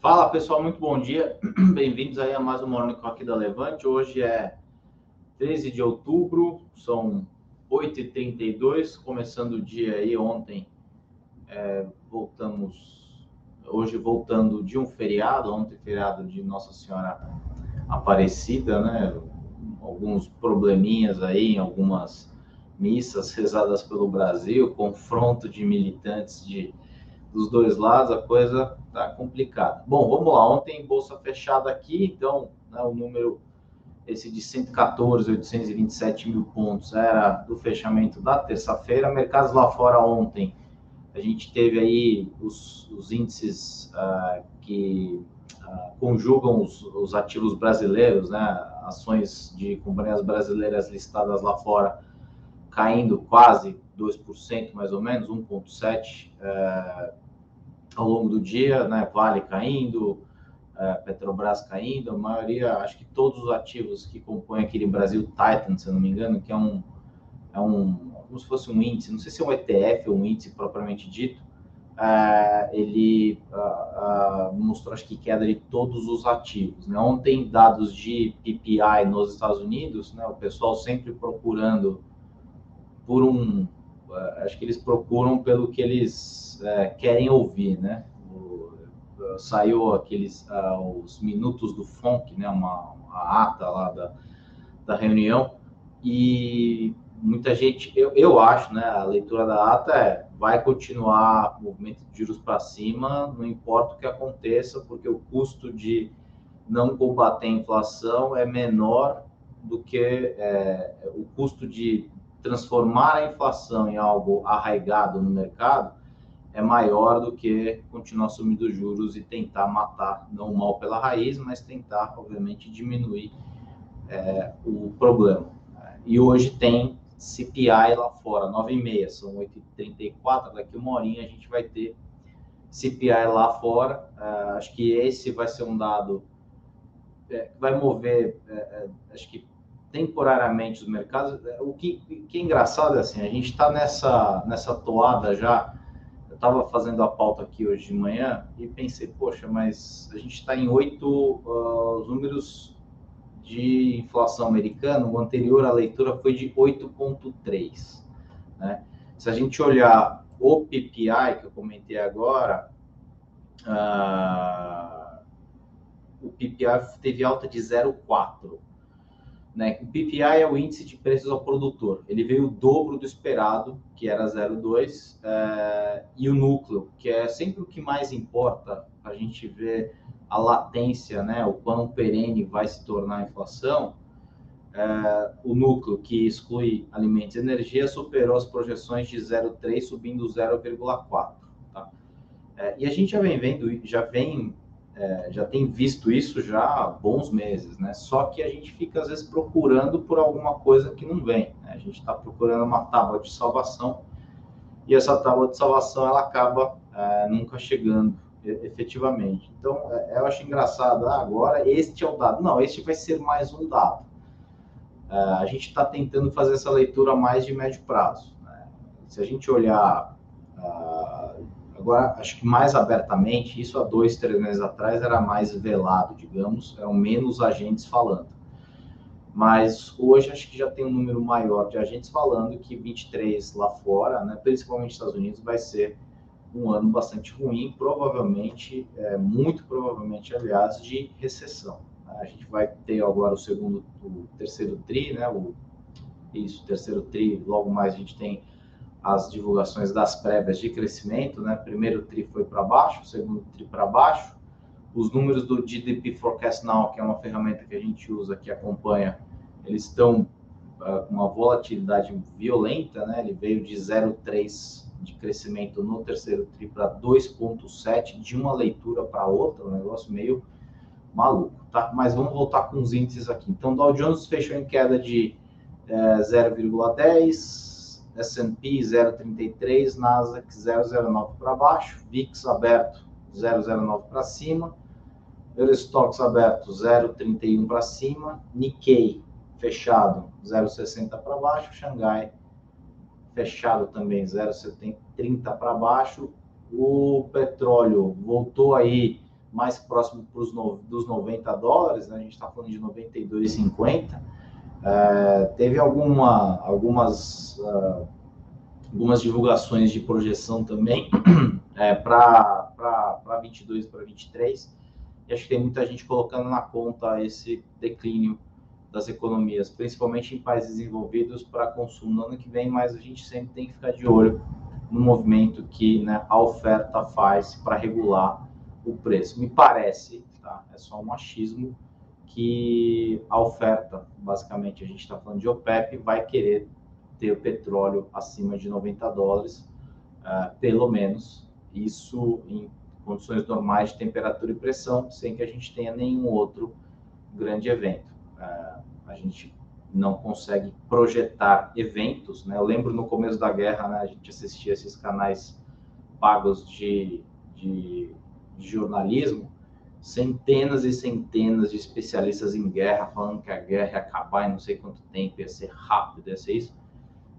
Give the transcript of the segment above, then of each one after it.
Fala pessoal, muito bom dia. Bem-vindos aí a mais um Morning aqui da Levante. Hoje é 13 de outubro, são 8h32, começando o dia aí ontem. É, voltamos, hoje voltando de um feriado, ontem feriado de Nossa Senhora Aparecida, né? Alguns probleminhas aí em algumas missas rezadas pelo Brasil, confronto de militantes de dos dois lados, a coisa tá complicada. Bom, vamos lá. Ontem bolsa fechada aqui, então né, o número esse de 114, 827 mil pontos era do fechamento da terça-feira. Mercados lá fora ontem, a gente teve aí os, os índices uh, que uh, conjugam os, os, ativos brasileiros, né? Ações de companhias brasileiras listadas lá fora caindo quase 2% mais ou menos, 1,7% é, ao longo do dia, né? Vale caindo, é, Petrobras caindo, a maioria, acho que todos os ativos que compõem aquele Brasil Titan, se eu não me engano, que é um, é um como se fosse um índice, não sei se é um ETF ou um índice propriamente dito, é, ele uh, mostrou, acho que, queda de todos os ativos. Né? Ontem, dados de PPI nos Estados Unidos, né? o pessoal sempre procurando por um é, acho que eles procuram pelo que eles é, querem ouvir, né? O, saiu aqueles uh, os minutos do FONC, né? Uma, uma ata lá da, da reunião e muita gente, eu, eu acho, né? A leitura da ata é vai continuar o movimento de juros para cima, não importa o que aconteça, porque o custo de não combater a inflação é menor do que é, o custo de transformar a inflação em algo arraigado no mercado é maior do que continuar sumindo juros e tentar matar, não o mal pela raiz, mas tentar, obviamente, diminuir é, o problema. E hoje tem CPI lá fora, 9,5, são 8,34, daqui uma horinha a gente vai ter CPI lá fora. Uh, acho que esse vai ser um dado é, que vai mover, é, é acho que temporariamente os mercados. O que, que é engraçado é assim, a gente está nessa, nessa toada já. Eu estava fazendo a pauta aqui hoje de manhã e pensei, poxa, mas a gente está em oito uh, números de inflação americana, o anterior à leitura foi de 8,3. Né? Se a gente olhar o PPI, que eu comentei agora, uh, o PPI teve alta de 0,4. Né? O PPI é o índice de preços ao produtor. Ele veio o dobro do esperado, que era 0,2, é, e o núcleo, que é sempre o que mais importa. A gente vê a latência, né? o quão perene vai se tornar a inflação. É, o núcleo, que exclui alimentos e energia, superou as projeções de 0,3, subindo 0,4. Tá? É, e a gente já vem vendo, já vem é, já tem visto isso já há bons meses, né? Só que a gente fica às vezes procurando por alguma coisa que não vem. Né? A gente está procurando uma tábua de salvação e essa tábua de salvação ela acaba é, nunca chegando efetivamente. Então, é, eu acho engraçado. Ah, agora este é o dado. Não, este vai ser mais um dado. É, a gente está tentando fazer essa leitura mais de médio prazo. Né? Se a gente olhar ah, Agora, acho que mais abertamente, isso há dois, três meses atrás era mais velado, digamos, eram menos agentes falando. Mas hoje acho que já tem um número maior de agentes falando que 23 lá fora, né, principalmente nos Estados Unidos, vai ser um ano bastante ruim, provavelmente, é, muito provavelmente, aliás, de recessão. A gente vai ter agora o segundo, o terceiro tri, né, o, isso, terceiro tri, logo mais a gente tem as divulgações das prévias de crescimento, né? Primeiro tri foi para baixo, segundo tri para baixo. Os números do GDP Forecast Now, que é uma ferramenta que a gente usa que acompanha, eles estão uh, com uma volatilidade violenta, né? Ele veio de 0,3 de crescimento no terceiro tri para 2,7 de uma leitura para outra, um negócio meio maluco, tá? Mas vamos voltar com os índices aqui. Então, Dow Jones fechou em queda de é, 0,10, S&P 0,33, Nasdaq 0,09 para baixo, VIX aberto 0,09 para cima, Eurostox aberto 0,31 para cima, Nikkei fechado 0,60 para baixo, Xangai fechado também 0,30 para baixo, o petróleo voltou aí mais próximo pros no, dos 90 dólares, né? a gente está falando de 92,50. É, teve alguma, algumas, uh, algumas divulgações de projeção também é, para 22 para 23, e acho que tem muita gente colocando na conta esse declínio das economias, principalmente em países desenvolvidos para consumo no ano que vem, mas a gente sempre tem que ficar de olho no movimento que né, a oferta faz para regular o preço. Me parece, tá? é só um achismo, que a oferta, basicamente, a gente está falando de OPEP, vai querer ter o petróleo acima de 90 dólares, uh, pelo menos, isso em condições normais de temperatura e pressão, sem que a gente tenha nenhum outro grande evento. Uh, a gente não consegue projetar eventos, né? Eu lembro no começo da guerra, né, a gente assistia esses canais pagos de, de, de jornalismo, centenas e centenas de especialistas em guerra falando que a guerra ia acabar em não sei quanto tempo, ia ser rápido, ia ser isso.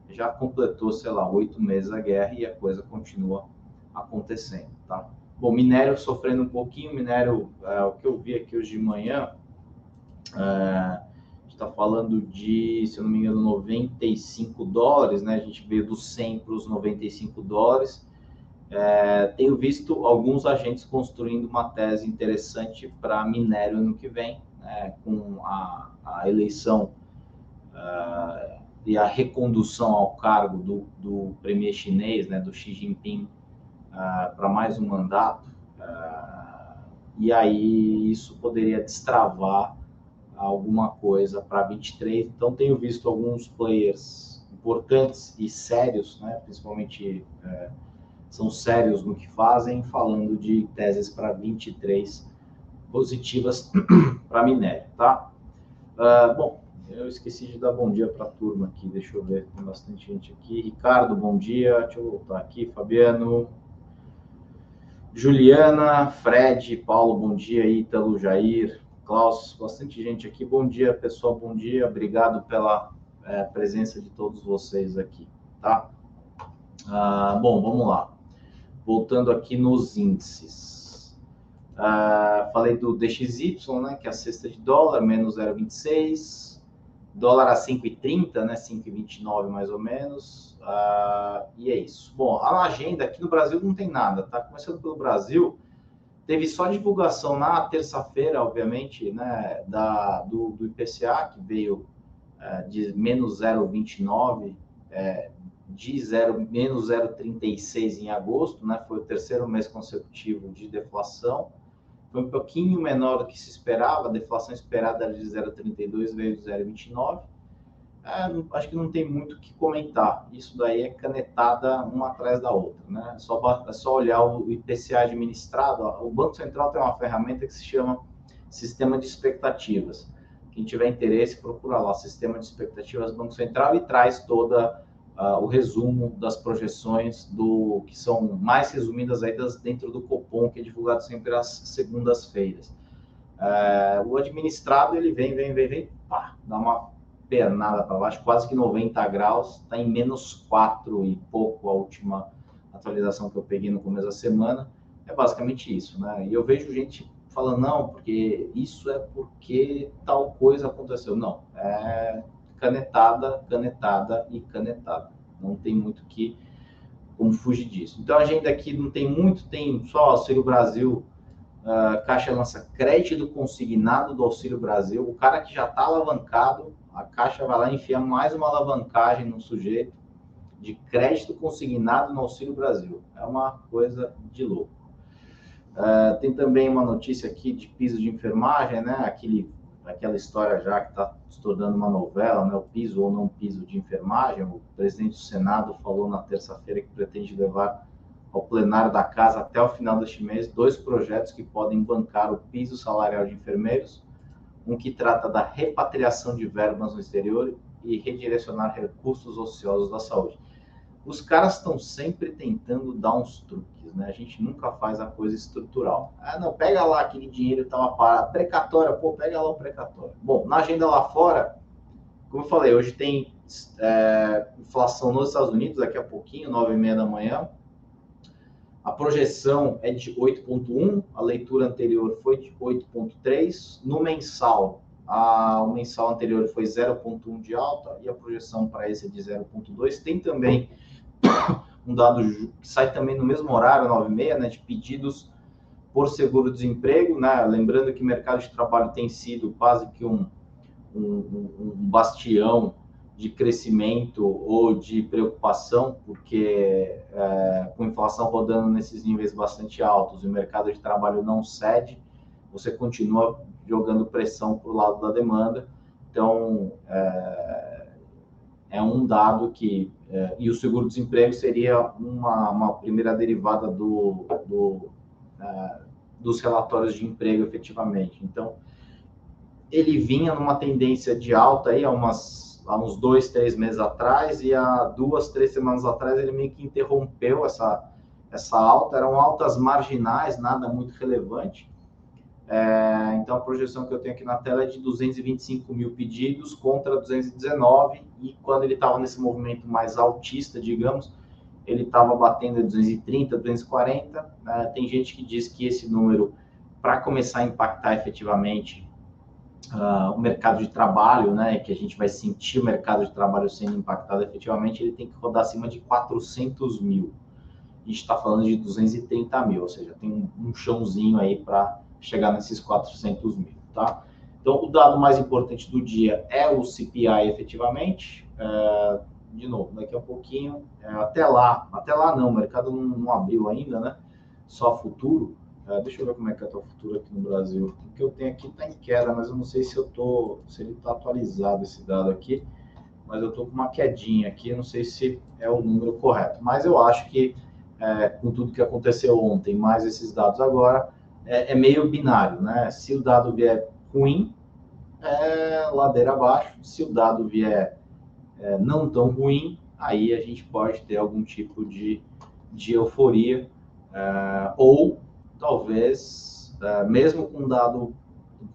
Já completou, sei lá, oito meses a guerra e a coisa continua acontecendo, tá? Bom, minério sofrendo um pouquinho, minério, é, o que eu vi aqui hoje de manhã, é, está falando de, se eu não me engano, 95 dólares, né? A gente veio dos 100 para os 95 dólares. É, tenho visto alguns agentes construindo uma tese interessante para minério no que vem, né? com a, a eleição uh, e a recondução ao cargo do, do premier chinês, né? do Xi Jinping, uh, para mais um mandato. Uh, e aí isso poderia destravar alguma coisa para 23. Então, tenho visto alguns players importantes e sérios, né, principalmente é, são sérios no que fazem, falando de teses para 23 positivas para minério, tá? Uh, bom, eu esqueci de dar bom dia para a turma aqui, deixa eu ver, tem bastante gente aqui. Ricardo, bom dia, deixa eu voltar aqui. Fabiano, Juliana, Fred, Paulo, bom dia. Ítalo, Jair, Klaus, bastante gente aqui. Bom dia, pessoal, bom dia. Obrigado pela é, presença de todos vocês aqui, tá? Ah, bom, vamos lá. Voltando aqui nos índices. Ah, falei do DXY, né, que é a cesta de dólar, menos 0,26. Dólar a 5,30, né, 5,29 mais ou menos. Ah, e é isso. Bom, a agenda aqui no Brasil não tem nada, tá? Começando pelo Brasil, Teve só divulgação na terça-feira, obviamente, né, da, do, do IPCA, que veio é, de menos 0,29, é, de 0, menos 0,36 em agosto, né, foi o terceiro mês consecutivo de deflação. Foi um pouquinho menor do que se esperava, a deflação esperada era de 0,32, veio de 0,29 é, acho que não tem muito o que comentar. Isso daí é canetada uma atrás da outra, né? É só, é só olhar o IPCA administrado. O Banco Central tem uma ferramenta que se chama Sistema de Expectativas. Quem tiver interesse, procura lá, Sistema de Expectativas Banco Central e traz toda uh, o resumo das projeções do que são mais resumidas aí dentro do Copom, que é divulgado sempre às segundas-feiras. Uh, o administrado, ele vem, vem, vem, vem, pá, dá uma pernada para baixo, quase que 90 graus, está em menos 4 e pouco a última atualização que eu peguei no começo da semana. É basicamente isso, né? E eu vejo gente falando, não, porque isso é porque tal coisa aconteceu. Não, é canetada, canetada e canetada. Não tem muito que como fugir disso. Então a agenda aqui não tem muito, tem só Auxílio Brasil, uh, Caixa lança crédito consignado do Auxílio Brasil, o cara que já está alavancado a Caixa vai lá e enfia mais uma alavancagem no sujeito de crédito consignado no Auxílio Brasil. É uma coisa de louco. Uh, tem também uma notícia aqui de piso de enfermagem, né? Aquele, aquela história já que está se tornando uma novela, né? O piso ou não piso de enfermagem. O presidente do Senado falou na terça-feira que pretende levar ao plenário da casa até o final deste mês dois projetos que podem bancar o piso salarial de enfermeiros um que trata da repatriação de verbas no exterior e redirecionar recursos ociosos da saúde. Os caras estão sempre tentando dar uns truques, né? A gente nunca faz a coisa estrutural. Ah, não, pega lá aquele dinheiro que estava parado, precatória, pô, pega lá o precatório. Bom, na agenda lá fora, como eu falei, hoje tem é, inflação nos Estados Unidos, daqui a pouquinho, nove e meia da manhã. A projeção é de 8,1, a leitura anterior foi de 8,3. No mensal, a, o mensal anterior foi 0,1 de alta e a projeção para esse é de 0,2. Tem também um dado que sai também no mesmo horário, 9h30, né, de pedidos por seguro-desemprego. Né? Lembrando que o mercado de trabalho tem sido quase que um, um, um bastião de crescimento ou de preocupação, porque é, com inflação rodando nesses níveis bastante altos e o mercado de trabalho não cede, você continua jogando pressão para o lado da demanda. Então, é, é um dado que. É, e o seguro-desemprego seria uma, uma primeira derivada do, do é, dos relatórios de emprego efetivamente. Então, ele vinha numa tendência de alta aí há umas há uns dois, três meses atrás, e há duas, três semanas atrás ele meio que interrompeu essa, essa alta, eram altas marginais, nada muito relevante. É, então a projeção que eu tenho aqui na tela é de 225 mil pedidos contra 219, e quando ele estava nesse movimento mais altista, digamos, ele estava batendo 230, 240. Né? Tem gente que diz que esse número, para começar a impactar efetivamente uh, o mercado de trabalho, né, que a gente vai sentir o mercado de trabalho sendo impactado efetivamente, ele tem que rodar acima de 400 mil. A gente está falando de 230 mil, ou seja, tem um, um chãozinho aí para chegar nesses 400 mil, tá? Então, o dado mais importante do dia é o CPI, efetivamente. É, de novo, daqui a pouquinho, é, até lá, até lá não, o mercado não, não abriu ainda, né? Só futuro. Uh, deixa eu ver como é que está o futuro aqui no Brasil. O que eu tenho aqui está em queda, mas eu não sei se eu tô, se ele está atualizado esse dado aqui. Mas eu estou com uma quedinha aqui, não sei se é o número correto. Mas eu acho que é, com tudo que aconteceu ontem, mais esses dados agora, é, é meio binário, né? Se o dado vier ruim, é ladeira abaixo. Se o dado vier é, não tão ruim, aí a gente pode ter algum tipo de, de euforia é, ou talvez, é, mesmo com dado,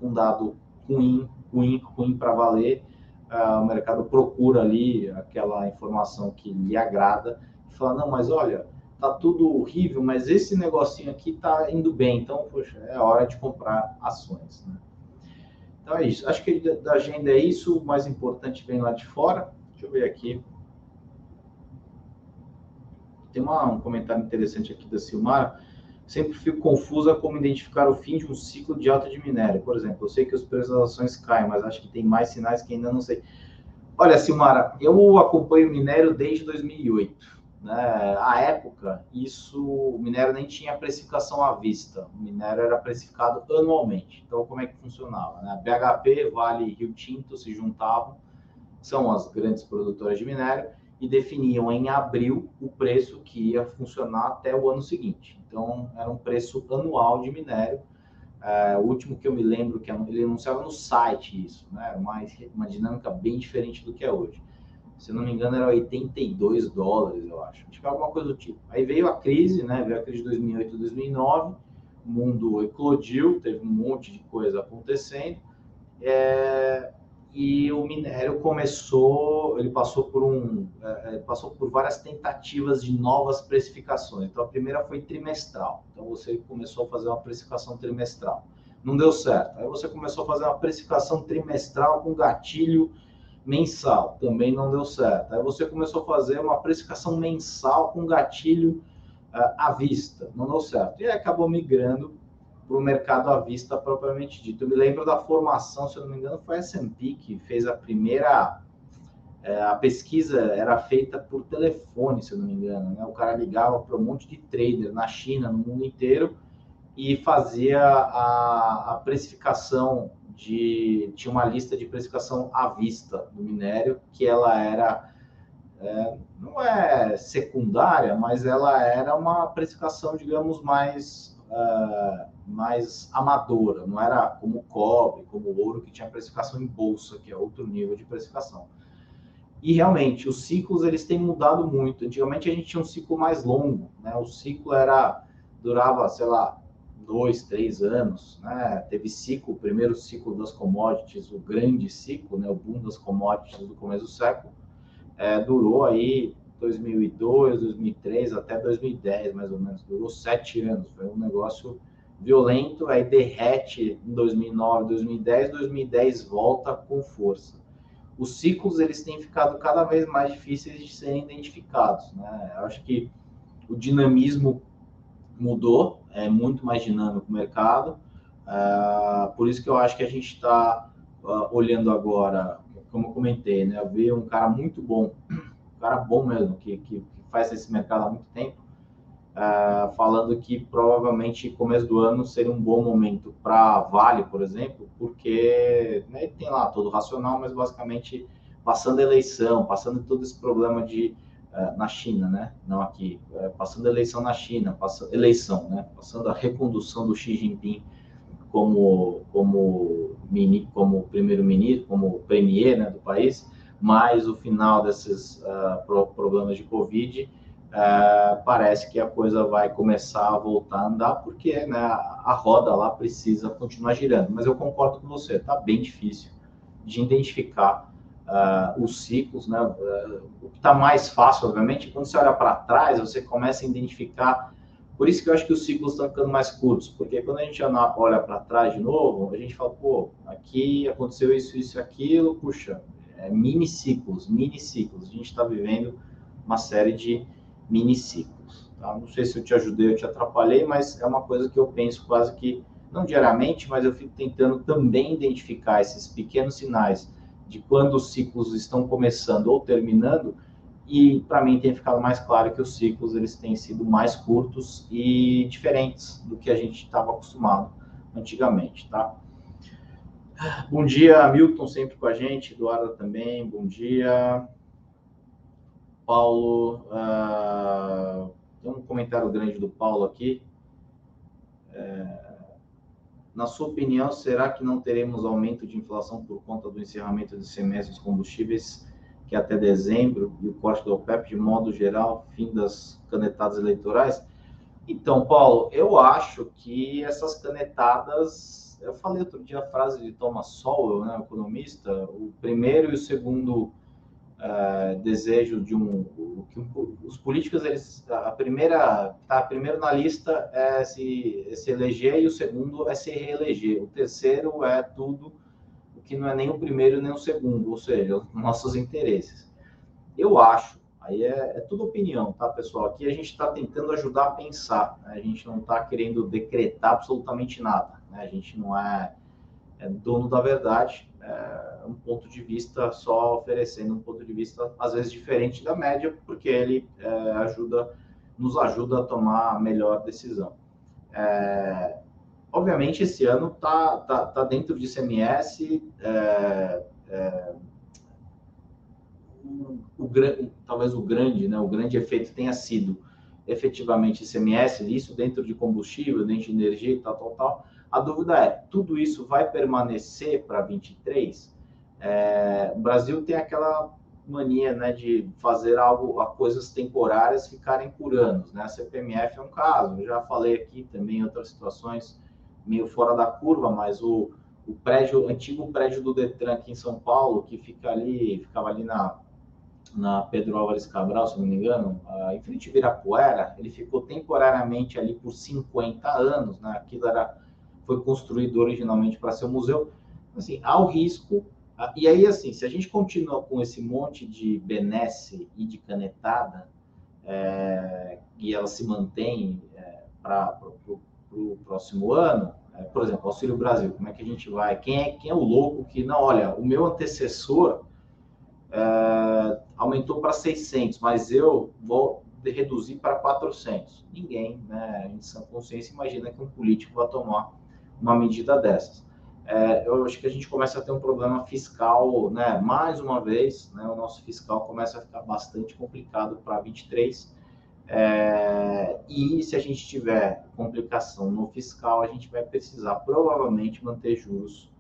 com dado ruim, ruim, ruim para valer, é, o mercado procura ali aquela informação que lhe agrada e fala, não, mas olha, tá tudo horrível, mas esse negocinho aqui tá indo bem, então, poxa, é hora de comprar ações, né? Então é isso. Acho que da agenda é isso. O mais importante vem lá de fora. Deixa eu ver aqui. Tem uma, um comentário interessante aqui da Silmar sempre fico confusa como identificar o fim de um ciclo de alta de minério. Por exemplo, eu sei que os preços das ações caem, mas acho que tem mais sinais que ainda não sei. Olha, Silmara, eu acompanho minério desde 2008. Né? À época, isso, o minério nem tinha precificação à vista. O minério era precificado anualmente. Então, como é que funcionava? Né? BHP, Vale e Rio Tinto se juntavam, são as grandes produtoras de minério, e definiam em abril o preço que ia funcionar até o ano seguinte. Então, era um preço anual de minério. É, o último que eu me lembro que ele anunciava no site isso, né? Uma, uma dinâmica bem diferente do que é hoje. Se não me engano, era 82 dólares, eu acho. Acho que alguma coisa do tipo. Aí veio a crise, né? Veio a crise de 2008 2009, o mundo eclodiu, teve um monte de coisa acontecendo. É, e o minério começou, ele passou por um, é, é, passou por várias tentativas de novas precificações. Então a primeira foi trimestral. Então você começou a fazer uma precificação trimestral, não deu certo. Aí você começou a fazer uma precificação trimestral com gatilho mensal, também não deu certo. Aí você começou a fazer uma precificação mensal com gatilho uh, à vista, não deu certo. E aí acabou migrando para o mercado à vista propriamente dito. Eu me lembro da formação, se eu não me engano, foi a S&P que fez a primeira... É, a pesquisa era feita por telefone, se eu não me engano. Né? O cara ligava para um monte de trader na China, no mundo inteiro, e fazia a, a precificação de... Tinha uma lista de precificação à vista do minério, que ela era... É, não é secundária, mas ela era uma precificação, digamos, mais... Uh, mais amadora, não era como cobre, como ouro, que tinha precificação em bolsa, que é outro nível de precificação. E realmente, os ciclos eles têm mudado muito. Antigamente a gente tinha um ciclo mais longo, né? O ciclo era durava, sei lá, dois, três anos, né? Teve ciclo, o primeiro ciclo das commodities, o grande ciclo, né? O boom das commodities do começo do século, é, durou aí 2002, 2003 até 2010, mais ou menos. Durou sete anos. Foi um negócio violento. Aí derrete em 2009, 2010. 2010 volta com força. Os ciclos eles têm ficado cada vez mais difíceis de serem identificados. Né? Eu acho que o dinamismo mudou, é muito mais dinâmico o mercado. Uh, por isso que eu acho que a gente está uh, olhando agora, como eu comentei, né? Ver um cara muito bom, um cara bom mesmo, que, que, que faz esse mercado há muito tempo, uh, falando que provavelmente começo do ano seria um bom momento para Vale, por exemplo, porque né, tem lá todo racional, mas basicamente passando a eleição, passando todo esse problema de na China, né? Não aqui, uh, passando a eleição na China, passando eleição, né? Passando a recondução do Xi Jinping como como mini, como primeiro-ministro, como premier né, do país, mais o final desses uh, problemas de Covid, uh, parece que a coisa vai começar a voltar a andar, porque né, a roda lá precisa continuar girando. Mas eu concordo com você, está bem difícil de identificar uh, os ciclos. Né? o que está mais fácil, obviamente, quando você olha para trás, você começa a identificar por isso que eu acho que os ciclos estão ficando mais curtos, porque quando a gente olha para trás de novo, a gente fala, pô, aqui aconteceu isso, isso, aquilo, puxa, é mini ciclos, mini ciclos. A gente está vivendo uma série de mini ciclos. Tá? Não sei se eu te ajudei ou te atrapalhei, mas é uma coisa que eu penso quase que, não diariamente, mas eu fico tentando também identificar esses pequenos sinais de quando os ciclos estão começando ou terminando, e para mim tem ficado mais claro que os ciclos eles têm sido mais curtos e diferentes do que a gente estava acostumado antigamente, tá? Bom dia, Milton, sempre com a gente, Eduardo também, bom dia. Paulo, uh, tem um comentário grande do Paulo aqui. É, na sua opinião, será que não teremos aumento de inflação por conta do encerramento do semestre dos combustíveis que é até dezembro, e o corte do OPEP, de modo geral, fim das canetadas eleitorais. Então, Paulo, eu acho que essas canetadas, eu falei outro dia a frase de Thomas Sowell, né, economista, o primeiro e o segundo uh, desejo de um, um, os políticos eles a primeira tá primeiro na lista é se, é se eleger e o segundo é se reeleger o terceiro é tudo que não é nem o primeiro nem o segundo, ou seja, nossos interesses. Eu acho, aí é, é tudo opinião, tá, pessoal? Aqui a gente está tentando ajudar a pensar, né? a gente não está querendo decretar absolutamente nada, né? a gente não é, é dono da verdade, é um ponto de vista só oferecendo um ponto de vista às vezes diferente da média, porque ele é, ajuda, nos ajuda a tomar a melhor decisão. É, obviamente, esse ano está tá, tá dentro de CMS. É, é, o, o, talvez o grande, né, o grande efeito tenha sido efetivamente CMS, isso dentro de combustível, dentro de energia e tal, tal, tal. A dúvida é, tudo isso vai permanecer para 23? É, o Brasil tem aquela mania né, de fazer algo, a coisas temporárias ficarem por anos. Né? A CPMF é um caso, eu já falei aqui também em outras situações, meio fora da curva, mas o, o prédio, o antigo prédio do Detran aqui em São Paulo, que fica ali, ficava ali na, na Pedro Álvares Cabral, se não me engano, em frente a Virapuera, ele ficou temporariamente ali por 50 anos, né? Aquilo era, foi construído originalmente para ser um museu. Assim, há o risco, e aí, assim, se a gente continua com esse monte de benesse e de canetada, é, e ela se mantém é, para para o próximo ano, é, por exemplo, Auxílio Brasil, como é que a gente vai? Quem é, quem é o louco que, não, olha, o meu antecessor é, aumentou para 600, mas eu vou reduzir para 400. Ninguém, né, em sã consciência, imagina que um político vai tomar uma medida dessas. É, eu acho que a gente começa a ter um problema fiscal, né, mais uma vez, né, o nosso fiscal começa a ficar bastante complicado para 23, é, e se a gente tiver complicação no fiscal, a gente vai precisar provavelmente manter juros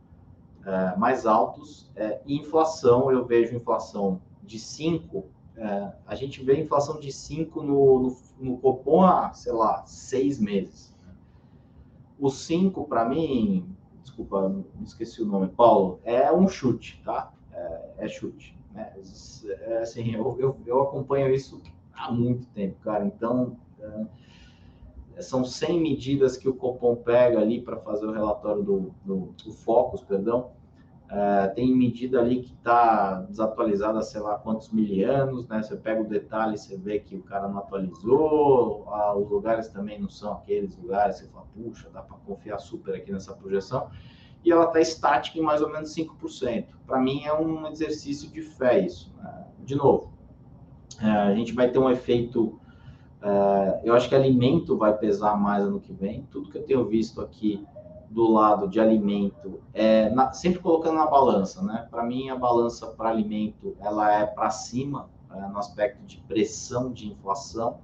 é, mais altos. É, e inflação, eu vejo inflação de 5, é, a gente vê inflação de 5 no, no, no Copom há, sei lá, seis meses. O 5, para mim, desculpa, me esqueci o nome, Paulo, é um chute, tá? É, é chute. Né? É, assim, eu, eu, eu, acompanho isso há muito tempo, cara. Então, é, são 100 medidas que o Copom pega ali para fazer o relatório do, do, do Focus, perdão. É, tem medida ali que está desatualizada, sei lá quantos milianos, né? Você pega o detalhe, você vê que o cara não atualizou, ah, os lugares também não são aqueles lugares, você fala, puxa, dá para confiar super aqui nessa projeção e ela está estática em mais ou menos 5%. Para mim é um exercício de fé isso. Né? De novo, é, a gente vai ter um efeito. É, eu acho que alimento vai pesar mais ano que vem. Tudo que eu tenho visto aqui do lado de alimento é na, sempre colocando na balança, né? Para mim a balança para alimento ela é para cima é, no aspecto de pressão de inflação.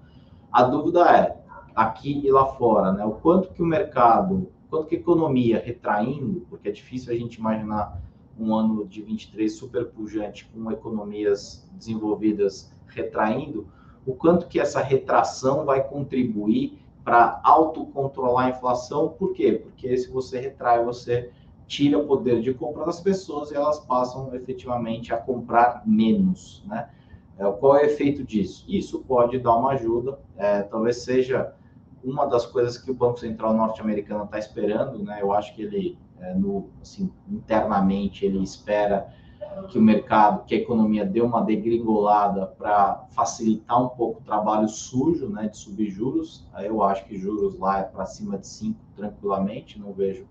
A dúvida é aqui e lá fora, né? O quanto que o mercado quanto que a economia retraindo, porque é difícil a gente imaginar um ano de 23 super pujante com economias desenvolvidas retraindo, o quanto que essa retração vai contribuir para autocontrolar a inflação, por quê? Porque se você retrai, você tira o poder de compra das pessoas e elas passam efetivamente a comprar menos, né? É, qual é o efeito disso? Isso pode dar uma ajuda, é, talvez seja uma das coisas que o Banco Central norte-americano está esperando, né? Eu acho que ele, é, no, assim, internamente, ele espera que o mercado, que a economia dê uma degringolada para facilitar um pouco o trabalho sujo, né, de subir juros. Eu acho que juros lá é para cima de 5 tranquilamente, não vejo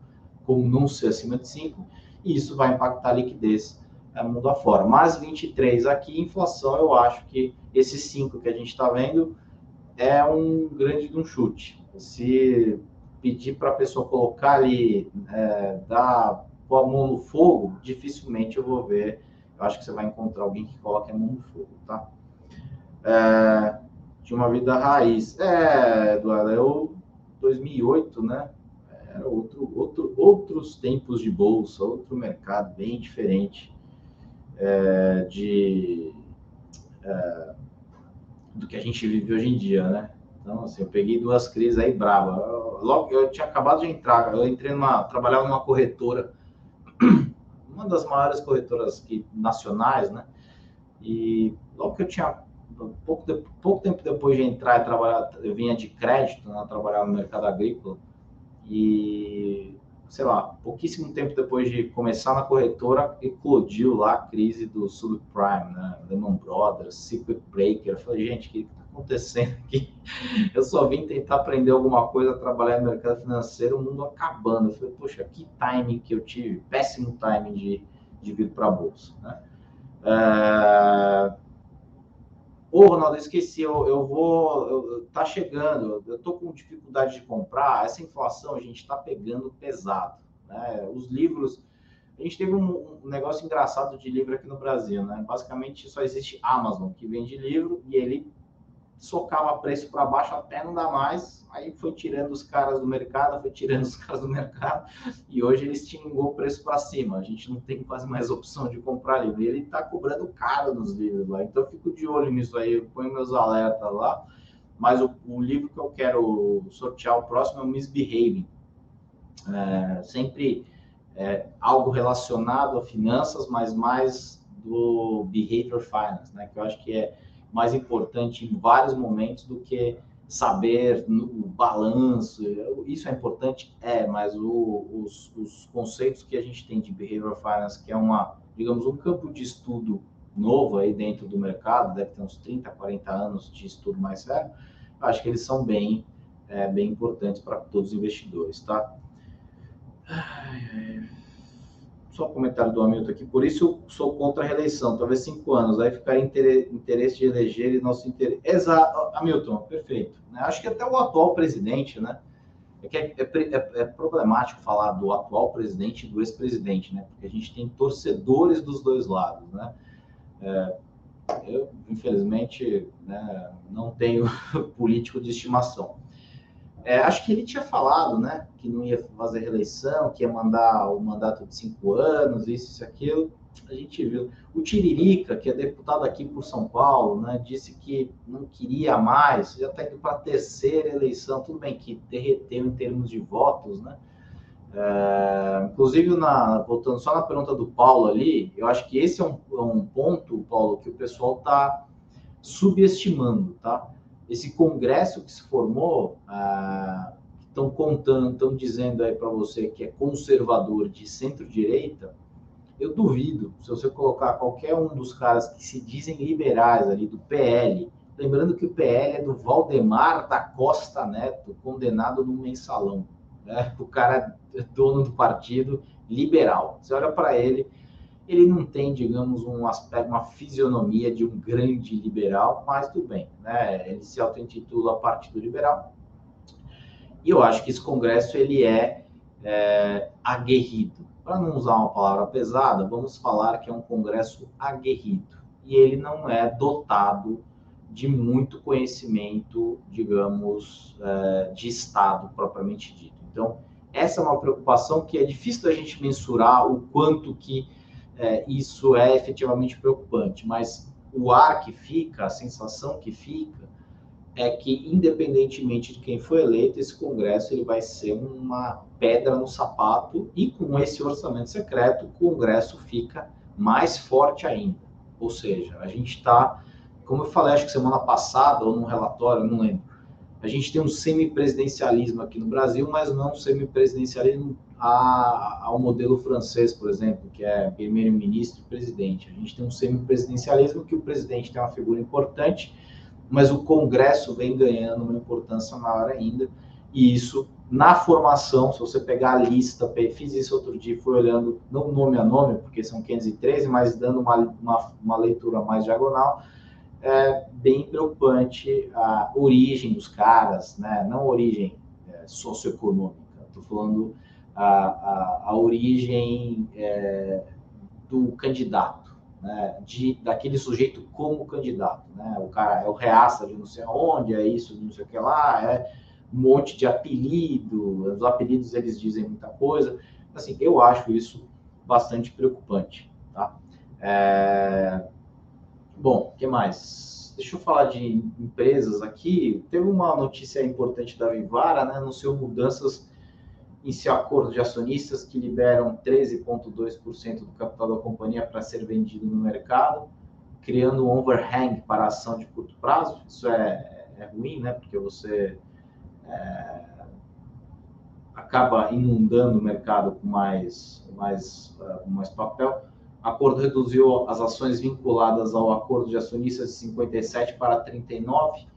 como não ser acima de 5, e isso vai impactar a liquidez é, mundo afora. Mas 23 aqui, inflação, eu acho que esses 5 que a gente está vendo é um grande um chute. Se pedir para a pessoa colocar ali, é, dar com a mão no fogo, dificilmente eu vou ver. Eu acho que você vai encontrar alguém que coloque a mão no fogo, tá? É, de uma vida raiz. É, Eduardo, eu, 2008, né? Era outro, outro, outros tempos de bolsa, outro mercado bem diferente é, de. É, do que a gente vive hoje em dia, né? Então, assim, eu peguei duas crises aí brava. Logo, eu tinha acabado de entrar, eu entrei numa, trabalhava numa corretora, uma das maiores corretoras que, nacionais, né? E logo que eu tinha, pouco, de, pouco tempo depois de entrar e trabalhar, eu vinha de crédito, né? Trabalhar no mercado agrícola, e sei lá, pouquíssimo tempo depois de começar na corretora, eclodiu lá a crise do subprime, né? Lehman Brothers, Circuit Breaker. Eu falei, gente, o que acontecendo aqui? Eu só vim tentar aprender alguma coisa, trabalhar no mercado financeiro, o mundo acabando. Eu falei, poxa, que timing que eu tive, péssimo timing de, de vir para a bolsa, né? É Ô, Ronaldo, eu esqueci, eu, eu vou. Eu, tá chegando, eu tô com dificuldade de comprar. Essa inflação a gente está pegando pesado. Né? Os livros. A gente teve um, um, negócio engraçado de livro aqui no Brasil, né? Basicamente só existe Amazon que vende livro e ele socava preço para baixo até não dar mais, aí foi tirando os caras do mercado, foi tirando os caras do mercado, e hoje eles tingou o preço para cima. A gente não tem quase mais opção de comprar livro. E ele está cobrando caro nos livros lá. Então eu fico de olho nisso aí, eu ponho meus alertas lá. Mas o, o livro que eu quero sortear o próximo é o Misbehaving. É, sempre é, algo relacionado a finanças, mas mais do behavior finance, né? Que eu acho que é mais importante em vários momentos do que saber o balanço. Isso é importante? É, mas o, os, os, conceitos que a gente tem de Behavioral Finance, que é uma, digamos, um campo de estudo novo aí dentro do mercado, deve ter uns 30, 40 anos de estudo mais sério, acho que eles são bem, é, bem importantes para todos os investidores, tá? Ai, ai só comentário do Hamilton aqui, por isso eu sou contra a reeleição, talvez cinco anos, aí ficaria interesse de eleger e nosso interesse. Exato, Hamilton, perfeito. Né? Acho que até o atual presidente, né? É é, é, é, é problemático falar do atual presidente e do ex-presidente, né? Porque a gente tem torcedores dos dois lados, né? É, eu, infelizmente, né, não tenho político de estimação. É, acho que ele tinha falado, né, que não ia fazer reeleição, que ia mandar o mandato de cinco anos, isso e aquilo. A gente viu. O Tiririca, que é deputado aqui por São Paulo, né, disse que não queria mais, já está indo para a terceira eleição. Tudo bem que derreteu em termos de votos, né? É, inclusive, na, voltando só na pergunta do Paulo ali, eu acho que esse é um, é um ponto, Paulo, que o pessoal está subestimando, tá? Esse congresso que se formou, ah, estão contando, estão dizendo aí para você que é conservador de centro-direita, eu duvido, se você colocar qualquer um dos caras que se dizem liberais ali do PL, lembrando que o PL é do Valdemar da Costa Neto, condenado no mensalão. Né? O cara é dono do partido liberal. Você olha para ele, ele não tem, digamos, um aspecto, uma fisionomia de um grande liberal, mas tudo bem, né? Ele se auto-intitula Partido Liberal. E eu acho que esse congresso ele é, é aguerrido. Para não usar uma palavra pesada, vamos falar que é um congresso aguerrido. E ele não é dotado de muito conhecimento, digamos, é, de Estado propriamente dito. Então, essa é uma preocupação que é difícil da gente mensurar o quanto que é, isso é efetivamente preocupante, mas o ar que fica, a sensação que fica, é que independentemente de quem foi eleito, esse Congresso ele vai ser uma pedra no sapato e com esse orçamento secreto, o Congresso fica mais forte ainda. Ou seja, a gente está, como eu falei, acho que semana passada, ou num relatório, não lembro, a gente tem um semipresidencialismo aqui no Brasil, mas não um semipresidencialismo ao modelo francês, por exemplo, que é primeiro-ministro e presidente. A gente tem um semipresidencialismo que o presidente tem uma figura importante, mas o Congresso vem ganhando uma importância maior ainda, e isso na formação, se você pegar a lista, fiz isso outro dia, fui olhando, não nome a nome, porque são 513, mas dando uma, uma, uma leitura mais diagonal, é bem preocupante a origem dos caras, né? não a origem é, socioeconômica, estou falando a, a, a origem é, do candidato, né? de, daquele sujeito como candidato. Né? O cara é o reaça de não sei aonde, é isso, não sei o que lá, é um monte de apelido, os apelidos eles dizem muita coisa. Assim, eu acho isso bastante preocupante. Tá? É, Bom, o que mais? Deixa eu falar de empresas aqui. Teve uma notícia importante da Vivara, né? Anunciou mudanças em seu acordo de acionistas que liberam 13,2% do capital da companhia para ser vendido no mercado, criando um overhang para a ação de curto prazo. Isso é, é ruim, né? Porque você é, acaba inundando o mercado com mais, mais, uh, mais papel acordo reduziu as ações vinculadas ao acordo de acionistas de 57 para 39.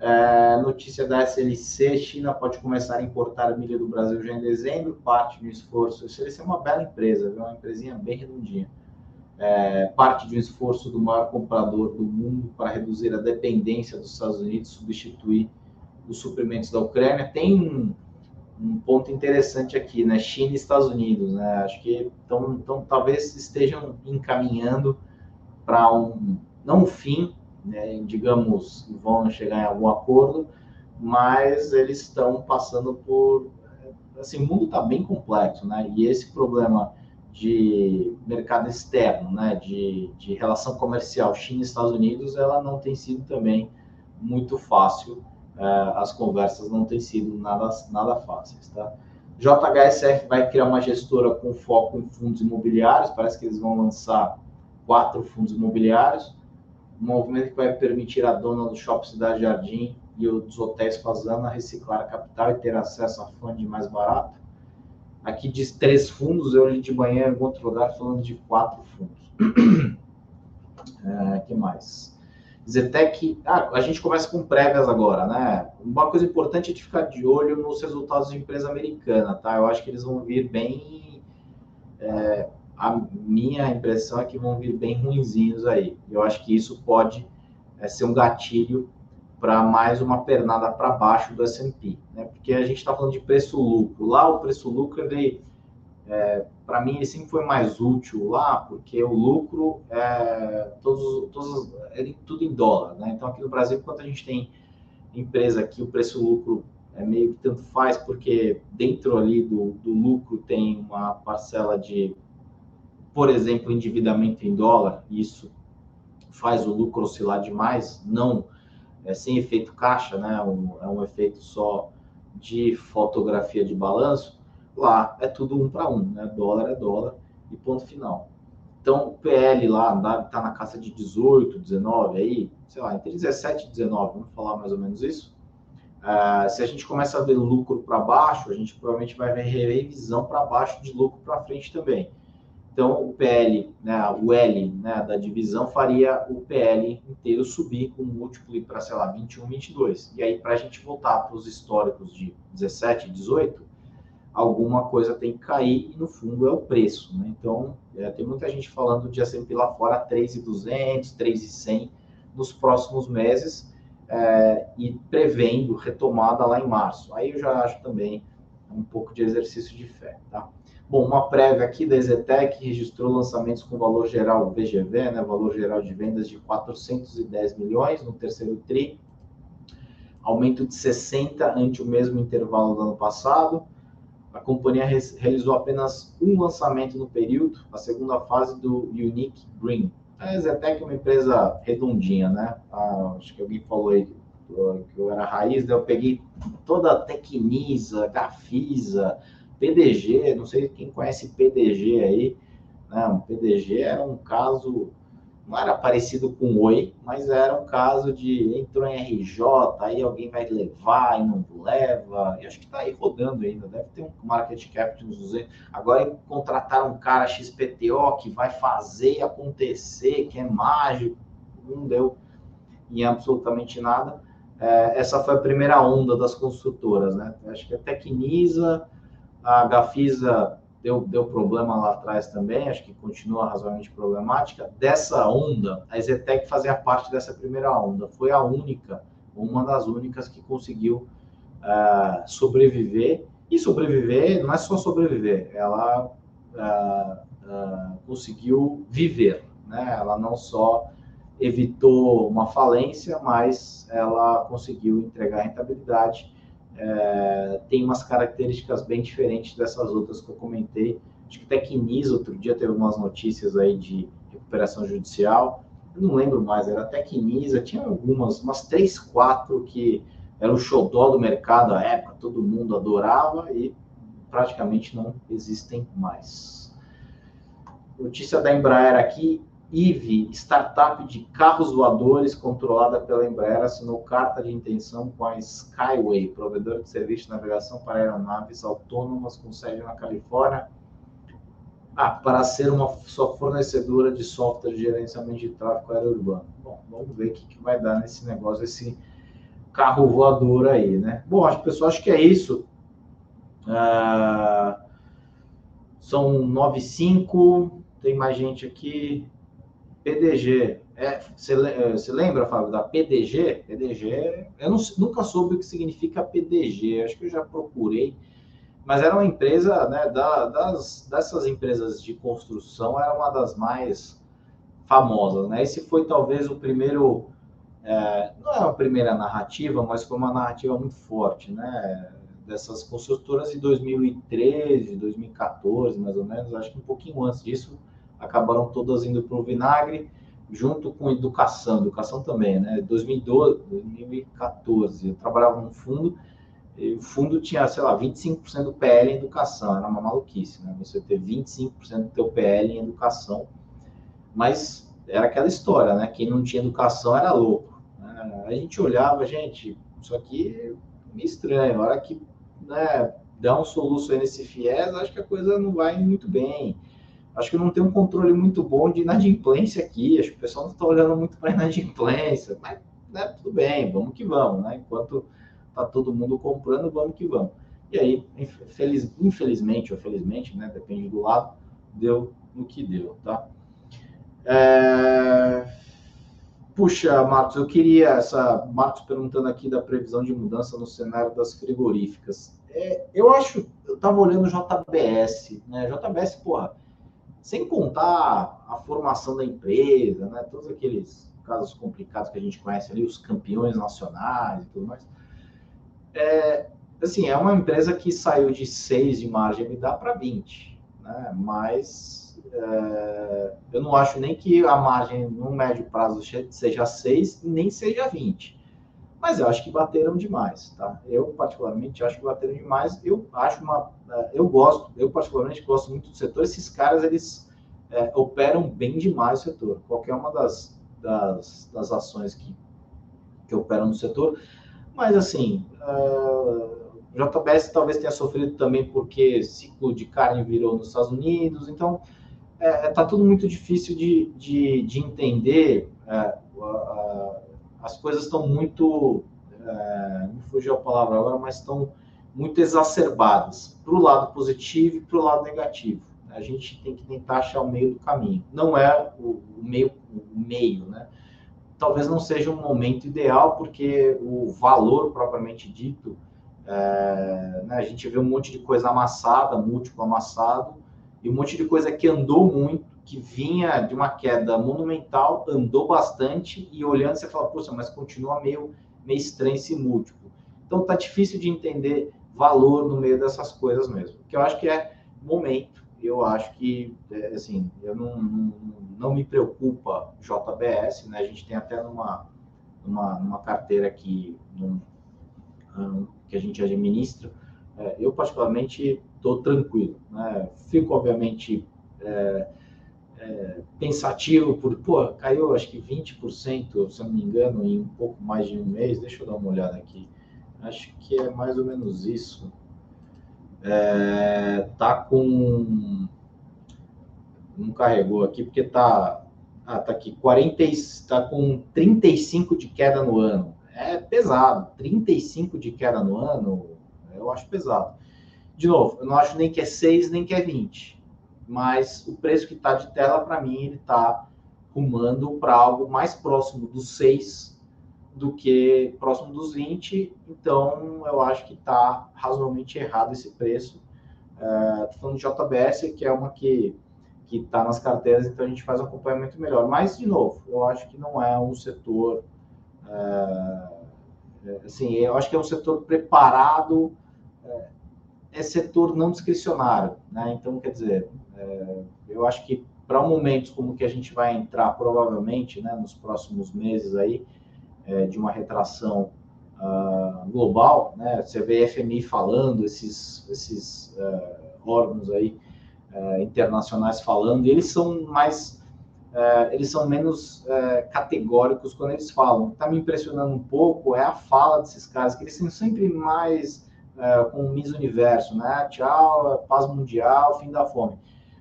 É, notícia da SLC: China pode começar a importar milho do Brasil já em dezembro, parte do esforço. A SLC é uma bela empresa, viu? uma empresinha bem redondinha. É, parte de um esforço do maior comprador do mundo para reduzir a dependência dos Estados Unidos, substituir os suprimentos da Ucrânia. Tem um ponto interessante aqui, né? China e Estados Unidos, né? Acho que então talvez estejam encaminhando para um não um fim, né? digamos, vão chegar em algum acordo, mas eles estão passando por assim, o mundo está bem complexo, né? E esse problema de mercado externo, né? De, de relação comercial China e Estados Unidos, ela não tem sido também muito fácil uh, as conversas não têm sido nada, nada fáceis, tá? JHSF vai criar uma gestora com foco em fundos imobiliários, parece que eles vão lançar quatro fundos imobiliários, um movimento que vai permitir a dona do Shopping Cidade Jardim e dos hotéis Fazana reciclar capital e ter acesso a fundo mais barato. Aqui diz três fundos, eu li de manhã em algum outro lugar falando de quatro fundos. é, que mais? Zetec, ah, a gente começa com prévias agora, né? Uma coisa importante é de ficar de olho nos resultados de empresa americana, tá? Eu acho que eles vão vir bem. É, a minha impressão é que vão vir bem ruinzinhos aí. Eu acho que isso pode é, ser um gatilho para mais uma pernada para baixo do S&P, né? Porque a gente está falando de preço-lucro. Lá o preço-lucro ele é, para mim, ele sempre foi mais útil lá, porque o lucro é todos, todos, é tudo em dólar. Né? Então, aqui no Brasil, enquanto a gente tem empresa que o preço-lucro é meio que tanto faz, porque dentro ali do, do lucro tem uma parcela de, por exemplo, endividamento em dólar, isso faz o lucro oscilar demais, não é sem efeito caixa, né? Um, é um efeito só de fotografia de balanço lá é tudo um para um, né? Dólar é dólar e ponto final. Então, o PL lá está na casa de 18, 19, aí, sei lá, entre 17 e 19, vamos falar mais ou menos isso. Uh, se a gente começa a ver lucro para baixo, a gente provavelmente vai ver revisão para baixo de lucro para frente também. Então, o PL, né, o L né, da divisão faria o PL inteiro subir com múltiplo para, sei lá, 21, 22. E aí, para a gente voltar para os históricos de 17, 18, alguma coisa tem que cair e, no fundo, é o preço. Né? Então, é, tem muita gente falando de S&P lá fora 3,200, 3,100 nos próximos meses é, e prevendo retomada lá em março. Aí eu já acho também um pouco de exercício de fé, tá? Bom, uma prévia aqui da Ezetec registrou lançamentos com valor geral VGV, né, valor geral de vendas de 410 milhões no terceiro tri, aumento de 60 ante o mesmo intervalo do ano passado. A companhia realizou apenas um lançamento no período, a segunda fase do Unique Green. A Ezetec é uma empresa redondinha, né? Ah, acho que alguém falou aí que eu era raiz, né? eu peguei toda a Tecnisa, Gafisa, PDG, não sei quem conhece PDG aí, né? O PDG era um caso, não era parecido com Oi, mas era um caso de entrou em RJ, aí alguém vai levar e não leva, e acho que está aí rodando ainda, deve ter um market cap de uns 200. Agora contrataram um cara XPTO que vai fazer acontecer, que é mágico, não deu em absolutamente nada. É, essa foi a primeira onda das construtoras, né? Acho que a Tecnisa, a Gafisa deu, deu problema lá atrás também, acho que continua razoavelmente problemática. Dessa onda, a Zetec fazia parte dessa primeira onda. Foi a única, uma das únicas que conseguiu uh, sobreviver. E sobreviver não é só sobreviver, ela uh, uh, conseguiu viver. Né? Ela não só evitou uma falência, mas ela conseguiu entregar rentabilidade é, tem umas características bem diferentes dessas outras que eu comentei. Acho que Tecnisa, outro dia teve umas notícias aí de recuperação judicial. Eu não lembro mais, era Tecnisa, tinha algumas, umas três, quatro que era o xodó do mercado à época, todo mundo adorava e praticamente não existem mais. Notícia da Embraer aqui, IVE, startup de carros voadores controlada pela Embraer, assinou carta de intenção com a Skyway, provedor de serviço de navegação para aeronaves autônomas com sede na Califórnia, ah, para ser uma sua fornecedora de software de gerenciamento de tráfego aéreo urbano. Bom, vamos ver o que, que vai dar nesse negócio, esse carro voador aí, né? Bom, acho, pessoal, acho que é isso. Ah, são 9,5. Tem mais gente aqui. PDG. É, você, você lembra, Fábio, da PDG? PDG, eu não, nunca soube o que significa PDG, acho que eu já procurei, mas era uma empresa, né, da, das, dessas empresas de construção, era uma das mais famosas, né? Esse foi talvez o primeiro, é, não é a primeira narrativa, mas foi uma narrativa muito forte, né? Dessas construtoras de 2013, 2014, mais ou menos, acho que um pouquinho antes disso, acabaram todas indo para o vinagre, junto com educação, educação também, né? 2012, 2014, eu trabalhava num fundo, e o fundo tinha, sei lá, 25% do PL em educação, era uma maluquice, né? Você ter 25% do teu PL em educação, mas era aquela história, né? Quem não tinha educação era louco. Né? A gente olhava, gente, isso aqui é meio estranho, a hora que né, dá um soluço aí nesse FIES, acho que a coisa não vai muito bem acho que não tem um controle muito bom de inadimplência aqui. Acho que o pessoal não está olhando muito para inadimplência, mas né, tudo bem, vamos que vamos, né? Enquanto está todo mundo comprando, vamos que vamos. E aí, infeliz, infelizmente ou felizmente, né? Depende do lado, deu no que deu, tá? É... Puxa, Marcos, eu queria essa. Marcos perguntando aqui da previsão de mudança no cenário das frigoríficas. É, eu acho, eu estava olhando o JBS, né? JBS, porra, sem contar a formação da empresa, né? Todos aqueles casos complicados que a gente conhece ali, os campeões nacionais e tudo mais. É, assim, é uma empresa que saiu de 6 de margem EBITDA para 20, né? Mas é, eu não acho nem que a margem no médio prazo seja 6 nem seja 20. Mas eu acho que bateram demais, tá? Eu particularmente acho que bateram demais. Eu acho uma, é, eu gosto, eu particularmente gosto muito do setor. Esses caras eles é, operam bem demais o setor. Qualquer uma das, das, das ações que, que operam no setor, mas assim, uh, JBS talvez tenha sofrido também porque ciclo de carne virou nos Estados Unidos, então é, tá tudo muito difícil de, de, de entender. As coisas estão muito, é, me fugiu a palavra agora, mas estão muito exacerbadas para o lado positivo e para o lado negativo. A gente tem que tentar achar o meio do caminho. Não é o, o meio, o meio, né? Talvez não seja um momento ideal, porque o valor propriamente dito, é, né, a gente vê um monte de coisa amassada, múltiplo amassado, e um monte de coisa que andou muito, que vinha de uma queda monumental, andou bastante, e olhando você fala, poxa, mas continua meio, meio estranho esse múltiplo. Então tá difícil de entender valor no meio dessas coisas mesmo. Que eu acho que é momento. Eu acho que, é, assim, eu não, não, não, me preocupa JBS, né? A gente tem até numa, numa, numa carteira aqui num, um, que a gente administra. É, eu, particularmente, estou tranquilo. Né? Fico, obviamente, é, é, pensativo por, pô, caiu acho que 20%, se eu não me engano, em um pouco mais de um mês. Deixa eu dar uma olhada aqui. Acho que é mais ou menos isso. É, tá com. Não carregou aqui, porque tá. Ah, tá aqui. 40, tá com 35 de queda no ano. É pesado. 35 de queda no ano, eu acho pesado. De novo, eu não acho nem que é 6, nem que é 20. Mas o preço que está de tela, para mim, ele está rumando para algo mais próximo dos 6 do que próximo dos 20, então eu acho que está razoavelmente errado esse preço. Estou uh, falando de JBS, que é uma que que está nas carteiras, então a gente faz um acompanhamento melhor. Mas, de novo, eu acho que não é um setor. Uh, assim, eu acho que é um setor preparado, uh, é setor não discricionário. Né? Então, quer dizer, uh, eu acho que para momentos como que a gente vai entrar, provavelmente, né, nos próximos meses aí, é, de uma retração uh, global, né? Você vê FMI falando, esses, esses uh, órgãos aí uh, internacionais falando, e eles são mais, eles são menos categóricos quando eles falam. Está me impressionando um pouco é a fala desses caras, que eles são sempre mais com o Miss Universo, né? Tchau, paz mundial, fim da fome.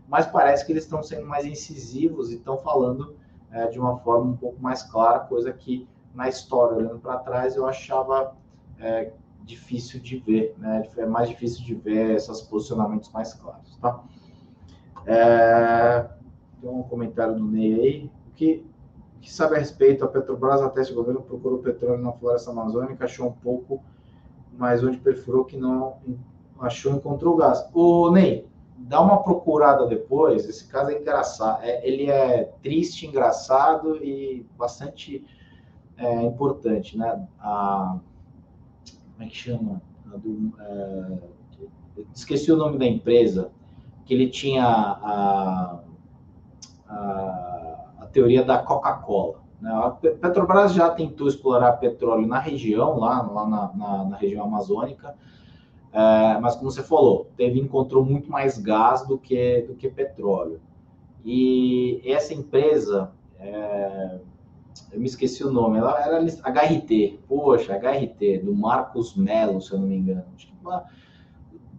Mas parece que eles estão sendo mais incisivos e estão falando de uma forma um pouco mais clara, coisa que na história, olhando para trás, eu achava é, difícil de ver, né? É mais difícil de ver esses posicionamentos mais claros, tá? É, tem um comentário do Ney aí. O que, que sabe a respeito? A Petrobras, até esse governo, procurou petróleo na floresta amazônica, achou um pouco, mas onde perfurou que não achou, encontrou gás. O Ney, dá uma procurada depois. Esse caso é engraçado. É, ele é triste, engraçado e bastante é, importante, né? A, como é que chama? Do, é, esqueci o nome da empresa, que ele tinha a, a, a teoria da Coca-Cola. Né? A Petrobras já tentou explorar petróleo na região, lá, lá na, na, na região amazônica, é, mas como você falou, teve encontrou muito mais gás do que do que petróleo. E essa empresa é, eu me esqueci o nome, ela era HRT, poxa, HRT, do Marcos Melo, se eu não me engano.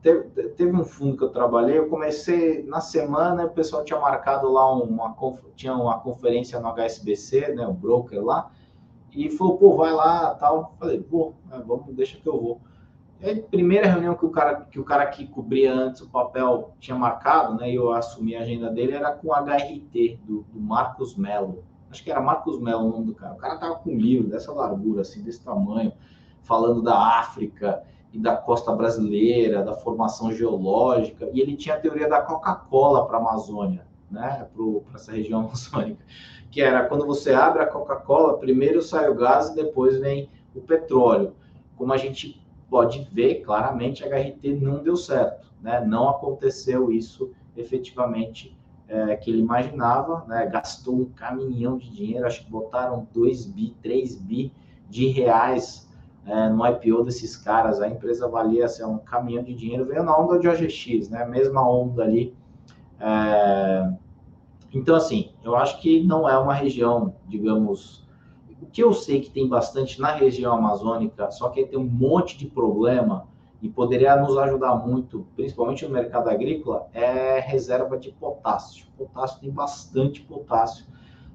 Teve, teve, um fundo que eu trabalhei, eu comecei na semana, o pessoal tinha marcado lá uma, tinha uma conferência no HSBC, né, o broker lá, e falou, pô, vai lá, tal. Falei, pô, é, vamos, deixa que eu vou. E aí, primeira reunião que o cara que o cara que cobria antes o papel tinha marcado, né, e eu assumi a agenda dele, era com o HRT, do, do Marcos Melo acho que era Marcos Melo o nome do cara. O cara tava com um livro dessa largura, assim, desse tamanho, falando da África e da costa brasileira, da formação geológica, e ele tinha a teoria da Coca-Cola para a Amazônia, né, para essa região amazônica, que era quando você abre a Coca-Cola, primeiro sai o gás e depois vem o petróleo. Como a gente pode ver claramente, a HRT não deu certo, né? não aconteceu isso efetivamente é, que ele imaginava, né? gastou um caminhão de dinheiro, acho que botaram 2 bi, 3 bi de reais é, no IPO desses caras, a empresa valia assim, um caminhão de dinheiro, veio na onda de OGX, né? Mesma onda ali. É... Então, assim, eu acho que não é uma região, digamos. O que eu sei que tem bastante na região amazônica, só que tem um monte de problema e poderia nos ajudar muito, principalmente no mercado agrícola, é reserva de potássio. Potássio tem bastante potássio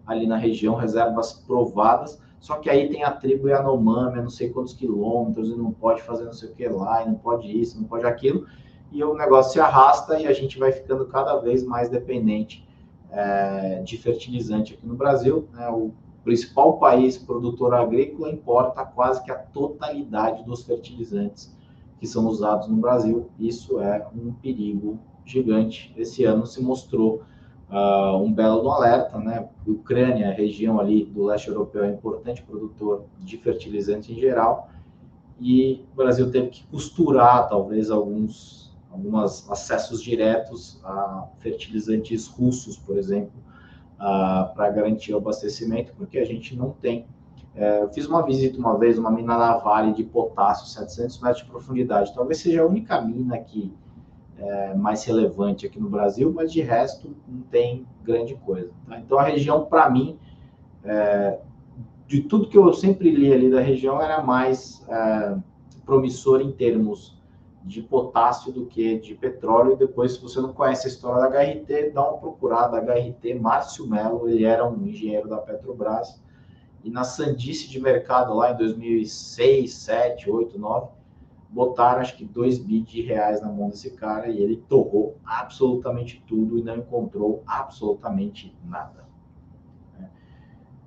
ali na região, reservas provadas, só que aí tem a tribo Yanomami, não sei quantos quilômetros, e não pode fazer não sei o que lá, e não pode isso, não pode aquilo, e o negócio se arrasta e a gente vai ficando cada vez mais dependente é, de fertilizante aqui no Brasil. Né? O principal país produtor agrícola importa quase que a totalidade dos fertilizantes que são usados no Brasil. Isso é um perigo gigante. Esse ano se mostrou uh, um belo alerta, né? Ucrânia, região ali do leste europeu, é importante produtor de fertilizante em geral, e o Brasil teve que costurar talvez alguns alguns acessos diretos a fertilizantes russos, por exemplo, para garantir o abastecimento, porque a gente não tem é, eu fiz uma visita uma vez, uma mina na Vale de potássio, 700 metros de profundidade. Talvez seja a única mina aqui é, mais relevante aqui no Brasil, mas de resto não tem grande coisa. Tá? Então a região, para mim, é, de tudo que eu sempre li ali da região, era mais é, promissor em termos de potássio do que de petróleo. E depois, se você não conhece a história da HRT, dá uma procurada. HRT, Márcio Melo, ele era um engenheiro da Petrobras e na sandice de mercado lá em 2006, 7, 8, 9, botaram acho que 2 bi de reais na mão desse cara e ele torrou absolutamente tudo e não encontrou absolutamente nada.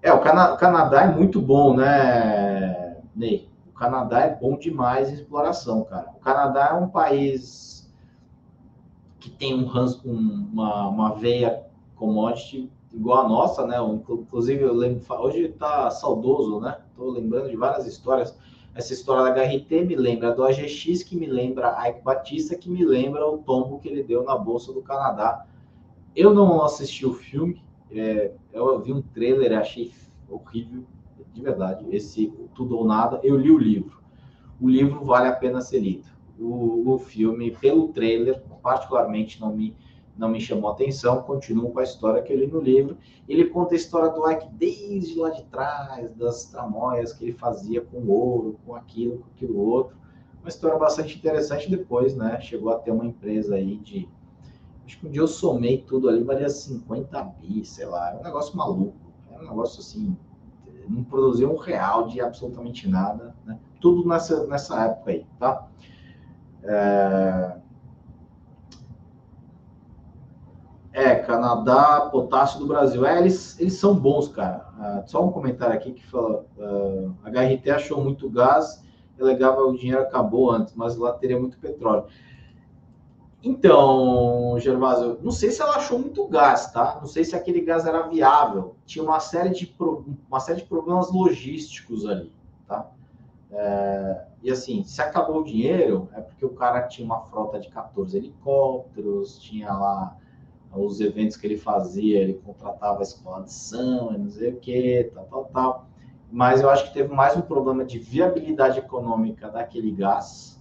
É, o Canadá é muito bom, né, Ney? Canadá é bom demais em exploração, cara. O Canadá é um país que tem um, uma, uma veia commodity igual a nossa, né? Inclusive, eu lembro, hoje está saudoso, né? Estou lembrando de várias histórias. Essa história da HRT me lembra do AGX, que me lembra a Ike Batista, que me lembra o tombo que ele deu na Bolsa do Canadá. Eu não assisti o filme, é, eu vi um trailer achei horrível, de verdade. Esse Tudo ou Nada, eu li o livro. O livro vale a pena ser lido. O, o filme, pelo trailer, particularmente não me não me chamou atenção, continuo com a história que eu li no livro. Ele conta a história do Ike desde lá de trás, das tramóias que ele fazia com ouro, com aquilo, com aquilo outro. Uma história bastante interessante depois, né? Chegou a ter uma empresa aí de. Acho que um dia eu somei tudo ali, valia 50 bi, sei lá. É um negócio maluco. É um negócio assim. Não produziu um real de absolutamente nada, né? Tudo nessa, nessa época aí, tá? É... É, Canadá, potássio do Brasil. É, eles, eles são bons, cara. Uh, só um comentário aqui que fala: uh, a HRT achou muito gás, delegava o dinheiro acabou antes, mas lá teria muito petróleo. Então, Gervásio, não sei se ela achou muito gás, tá? Não sei se aquele gás era viável. Tinha uma série de, uma série de problemas logísticos ali, tá? É, e assim, se acabou o dinheiro, é porque o cara tinha uma frota de 14 helicópteros, tinha lá os eventos que ele fazia, ele contratava a escola de samba, não sei o que, tal, tal, tal. Mas eu acho que teve mais um problema de viabilidade econômica daquele gás.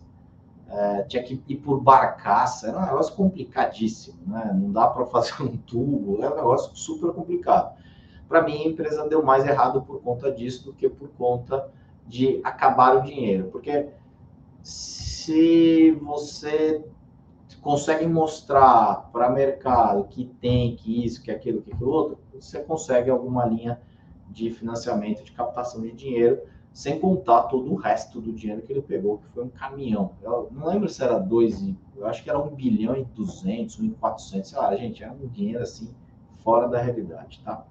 É, tinha que ir por barcaça, era um negócio complicadíssimo, né? Não dá para fazer um tubo, é um negócio super complicado. Para mim, a empresa deu mais errado por conta disso do que por conta de acabar o dinheiro, porque se você consegue mostrar para o mercado que tem, que isso, que aquilo, que aquilo outro, você consegue alguma linha de financiamento, de captação de dinheiro, sem contar todo o resto do dinheiro que ele pegou, que foi um caminhão. Eu não lembro se era dois, eu acho que era um bilhão e duzentos, um e quatrocentos, sei lá, gente, era um dinheiro assim, fora da realidade, tá?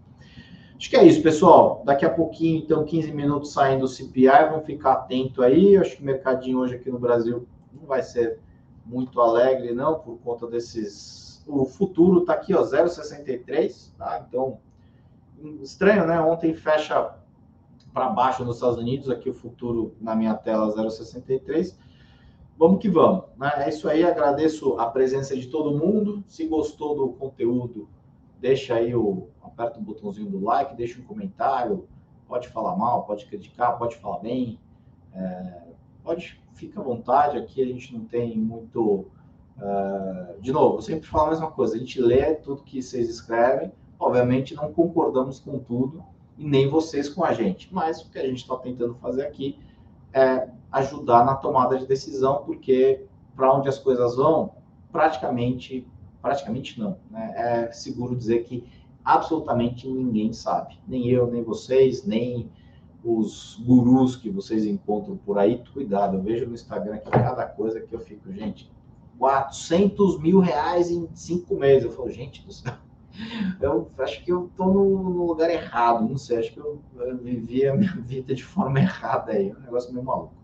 Acho que é isso, pessoal. Daqui a pouquinho, então, 15 minutos saindo o CPI, vamos ficar atento aí. Acho que o mercadinho hoje aqui no Brasil não vai ser muito alegre, não, por conta desses. O futuro está aqui, ó, 0,63, tá? Então, estranho, né? Ontem fecha para baixo nos Estados Unidos, aqui o futuro na minha tela 0,63. Vamos que vamos. Né? É isso aí, agradeço a presença de todo mundo. Se gostou do conteúdo, deixa aí o. aperta o botãozinho do like, deixa um comentário. Pode falar mal, pode criticar, pode falar bem. É, pode, fica à vontade, aqui a gente não tem muito. Uh, de novo, eu sempre falo a mesma coisa, a gente lê tudo que vocês escrevem, obviamente não concordamos com tudo, e nem vocês com a gente, mas o que a gente está tentando fazer aqui é ajudar na tomada de decisão, porque para onde as coisas vão, praticamente, praticamente não, né? é seguro dizer que absolutamente ninguém sabe, nem eu, nem vocês, nem os gurus que vocês encontram por aí, cuidado, eu vejo no Instagram que cada coisa que eu fico, gente, 400 mil reais em cinco meses. Eu falo, gente do céu, eu acho que eu tô no, no lugar errado, não sei, acho que eu, eu vivi a minha vida de forma errada aí, é um negócio meio maluco.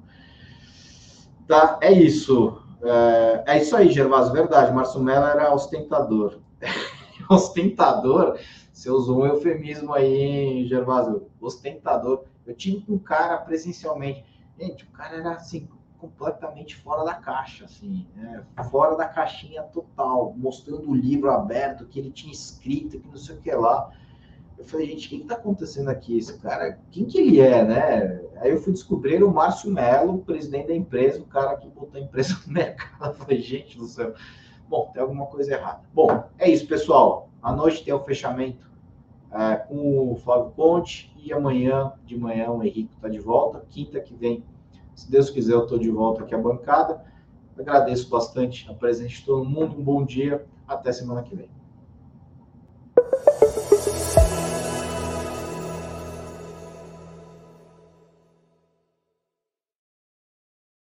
Tá, é isso. É, é isso aí, Gervásio, verdade. Márcio Mello era ostentador. ostentador, você usou um eufemismo aí, Gervásio. Ostentador. Eu tive um cara presencialmente. Gente, o cara era assim, completamente fora da caixa, assim, né? fora da caixinha total, mostrando o livro aberto que ele tinha escrito, que não sei o que lá. Eu falei, gente, o que está acontecendo aqui? Esse cara, quem que ele é, né? Aí eu fui descobrir o Márcio Melo, presidente da empresa, o cara que botou a empresa no mercado. Eu falei, gente do céu, bom, tem alguma coisa errada. Bom, é isso, pessoal. À noite tem o fechamento é, com o Flávio Ponte e amanhã de manhã o Henrique está de volta. Quinta que vem, se Deus quiser, eu estou de volta aqui à bancada. Agradeço bastante a presença de todo mundo. Um bom dia. Até semana que vem.